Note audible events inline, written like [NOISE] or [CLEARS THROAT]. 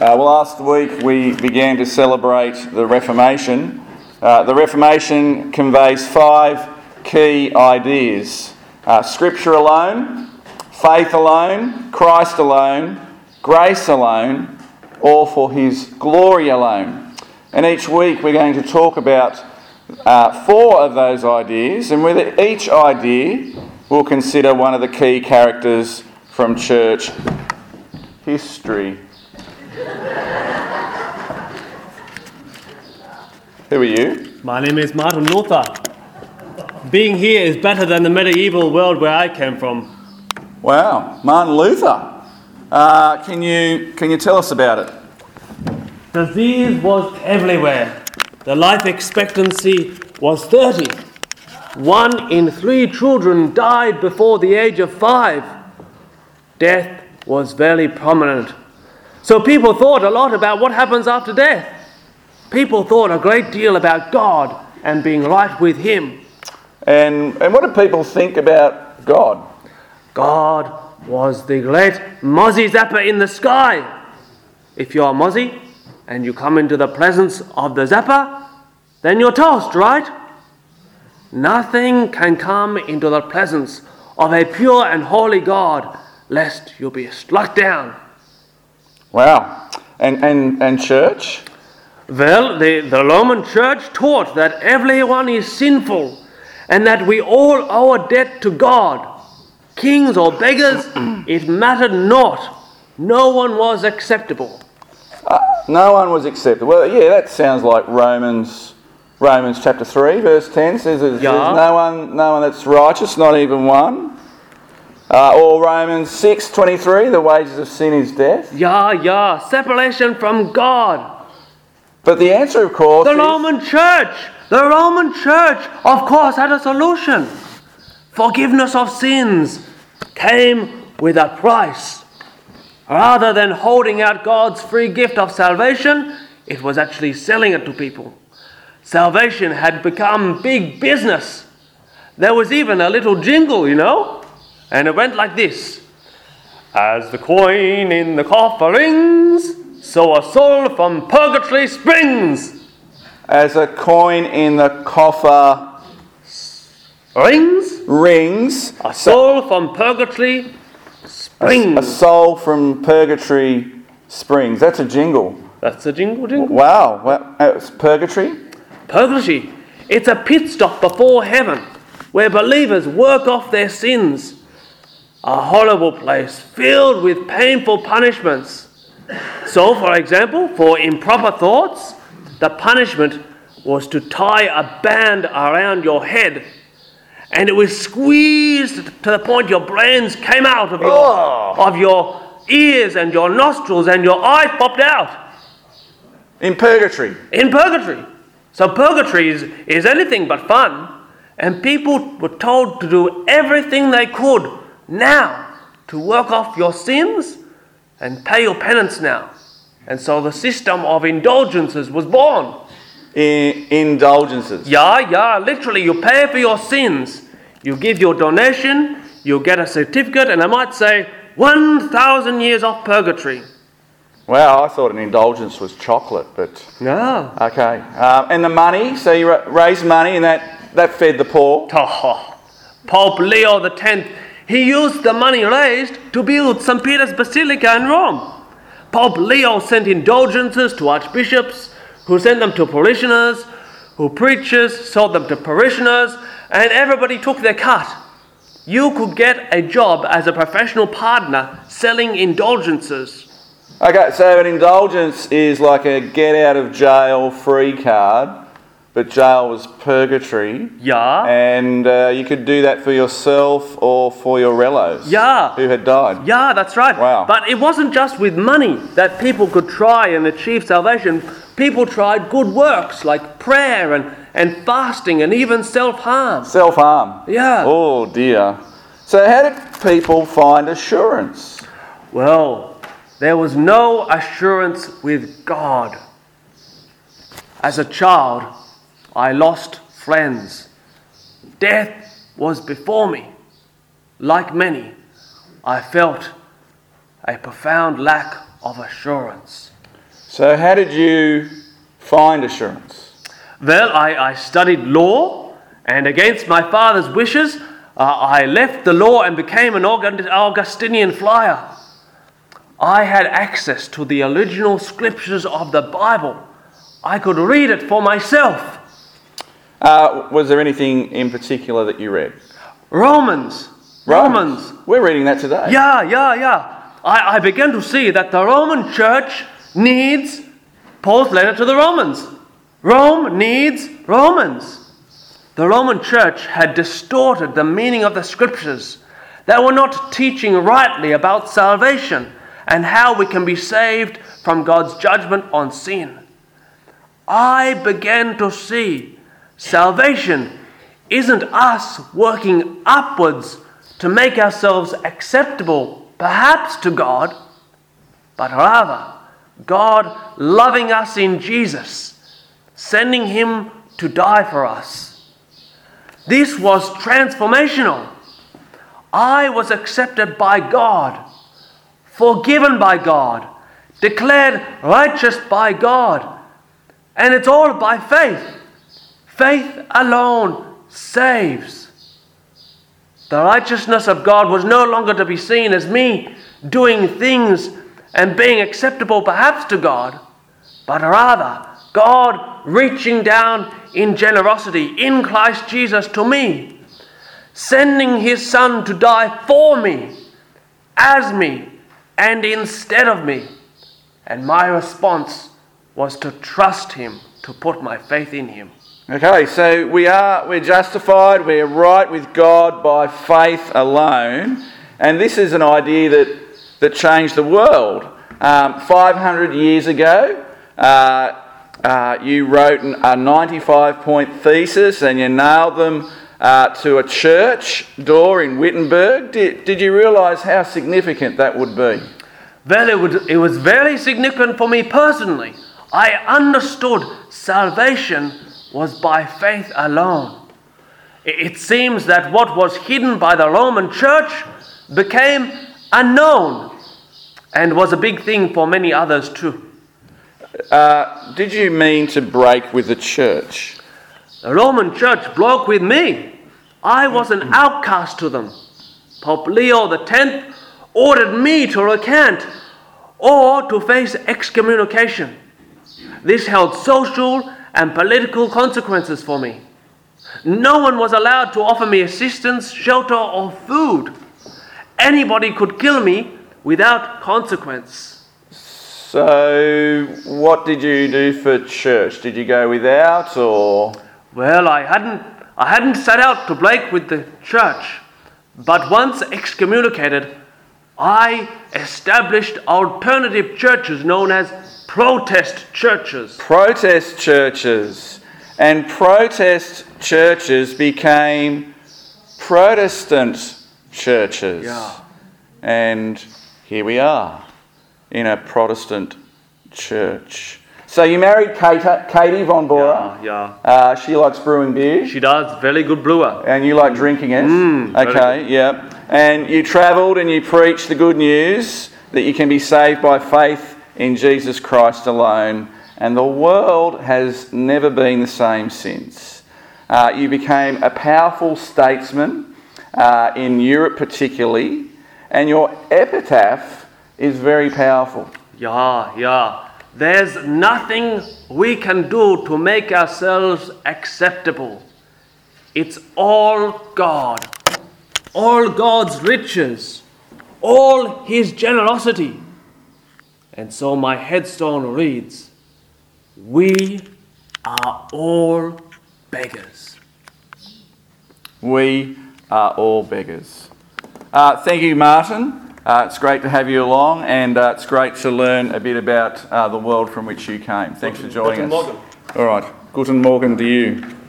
Uh, well, last week we began to celebrate the Reformation. Uh, the Reformation conveys five key ideas uh, Scripture alone, faith alone, Christ alone, grace alone, or for His glory alone. And each week we're going to talk about uh, four of those ideas, and with each idea we'll consider one of the key characters from church history. Who are you? My name is Martin Luther. Being here is better than the medieval world where I came from. Wow, Martin Luther. Uh, can you can you tell us about it? Disease was everywhere. The life expectancy was 30. One in three children died before the age of five. Death was very prominent. So people thought a lot about what happens after death. People thought a great deal about God and being right with Him. And and what do people think about God? God was the great Mozzie Zapper in the sky. If you're a Mozzie and you come into the presence of the Zapper, then you're toast, right? Nothing can come into the presence of a pure and holy God lest you be struck down. Wow. And and and church? Well, the, the Roman Church taught that everyone is sinful and that we all owe a debt to God. Kings or beggars, [CLEARS THROAT] it mattered not. No one was acceptable. Uh, no one was acceptable. Well, yeah, that sounds like Romans Romans chapter 3 verse 10 says there's, Yeah. there's no one no one that's righteous, not even one. Uh, or Romans 6:23 the wages of sin is death. Yeah, yeah, separation from God. But the answer of course The Roman Church, the Roman Church, of course, had a solution. Forgiveness of sins came with a price. Rather than holding out God's free gift of salvation, it was actually selling it to people. Salvation had become big business. There was even a little jingle, you know, and it went like this As the coin in the coffer rings, so a soul from purgatory springs. as a coin in the coffer Rings? rings, A soul from purgatory springs. a soul from purgatory springs. That's a jingle. That's a jingle jingle. Wow. Well, uh, it's purgatory? Purgatory. It's a pit stop before heaven where believers work off their sins. A horrible place filled with painful punishments. So, for example, for improper thoughts, the punishment was to tie a band around your head and it was squeezed to the point your brains came out of your, Oh. of your ears and your nostrils and your eyes popped out. In purgatory. in purgatory. So purgatory is, is anything but fun, and people were told to do everything they could now to work off your sins and pay your penance now. And so the system of indulgences was born. I- indulgences. Yeah, yeah, literally, you pay for your sins. You give your donation, you get a certificate, and I might say 1,000 years off purgatory. Wow, I thought an indulgence was chocolate, but No. okay. Um, and the money, so you ra- raise money and that, that fed the poor. Oh, [LAUGHS] Pope Leo X, he used the money raised to build St. Peter's Basilica in Rome. Pope Leo sent indulgences to archbishops, who sent them to parishioners, who preachers sold them to parishioners, and everybody took their cut. You could get a job as a professional pardoner selling indulgences. Okay, so an indulgence is like a get out of jail free card, but jail was purgatory. Yeah. And uh, you could do that for yourself or for your relos Yeah. who had died. Yeah, that's right. Wow. But it wasn't just with money that people could try and achieve salvation. People tried good works like prayer and, and fasting and even self harm. Self harm. Yeah. Oh dear. So, how did people find assurance? Well, there was no assurance with God. As a child, I lost friends. Death was before me. Like many, I felt a profound lack of assurance. So, how did you find assurance? Well, I, I studied law, and against my father's wishes, uh, I left the law and became an Augustinian friar. I had access to the original scriptures of the Bible. I could read it for myself. Uh, was there anything in particular that you read? Romans. Romans. We're reading that today. Yeah, yeah, yeah. I, I began to see that the Roman church needs Paul's letter to the Romans. Rome needs Romans. The Roman church had distorted the meaning of the scriptures. They were not teaching rightly about salvation and how we can be saved from God's judgment on sin. I began to see salvation isn't us working upwards to make ourselves acceptable, perhaps to God, but rather God loving us in Jesus, sending Him to die for us. This was transformational. I was accepted by God, forgiven by God, declared righteous by God. And it's all by faith. Faith alone saves. The righteousness of God was no longer to be seen as me doing things and being acceptable perhaps to God, but rather God reaching down in generosity in Christ Jesus to me, sending his Son to die for me, as me, and instead of me. And my response was to trust him, to put my faith in him. Okay, so we are we're justified, we're right with God by faith alone, and this is an idea that that changed the world. Um, 500 years ago, uh, uh, you wrote a 95 point thesis and you nailed them uh, to a church door in Wittenberg. Did, did you realise how significant that would be? Well, it, would, it was very significant for me personally. I understood salvation was by faith alone. It, seems that what was hidden by the Roman church became unknown and was a big thing for many others too. Uh, did you mean to break with the church? The Roman church broke with me. I was an outcast to them. Pope Leo X ordered me to recant or to face excommunication. This held social and political consequences for me. No one was allowed to offer me assistance, shelter, or food. Anybody could kill me without consequence. So, what did you do for church? Did you go without or? Well, I hadn't, I hadn't set out to break with the church, but once excommunicated, I established alternative churches known as protest churches. protest churches, and protest churches became Protestant churches. Yeah. And here we are in a Protestant church. So you married Kate, Katie von Bora. Yeah, Uh, she likes brewing beer. she does. Very good brewer. And you like drinking it? Mm, okay, yeah. And you travelled and you preached the good news that you can be saved by faith in Jesus Christ alone. And the world has never been the same since. Uh, you became a powerful statesman uh, in Europe, particularly, and your epitaph is very powerful. Yeah, yeah. There's nothing we can do to make ourselves acceptable. It's all God, all God's riches, all His generosity. And so my headstone reads We are all beggars. We are all beggars. Uh, thank you, Martin. Uh, it's great to have you along, and uh, it's great to learn a bit about uh, the world from which you came. Thanks for joining Guten us. Morgen. All right. Guten Morgen to you.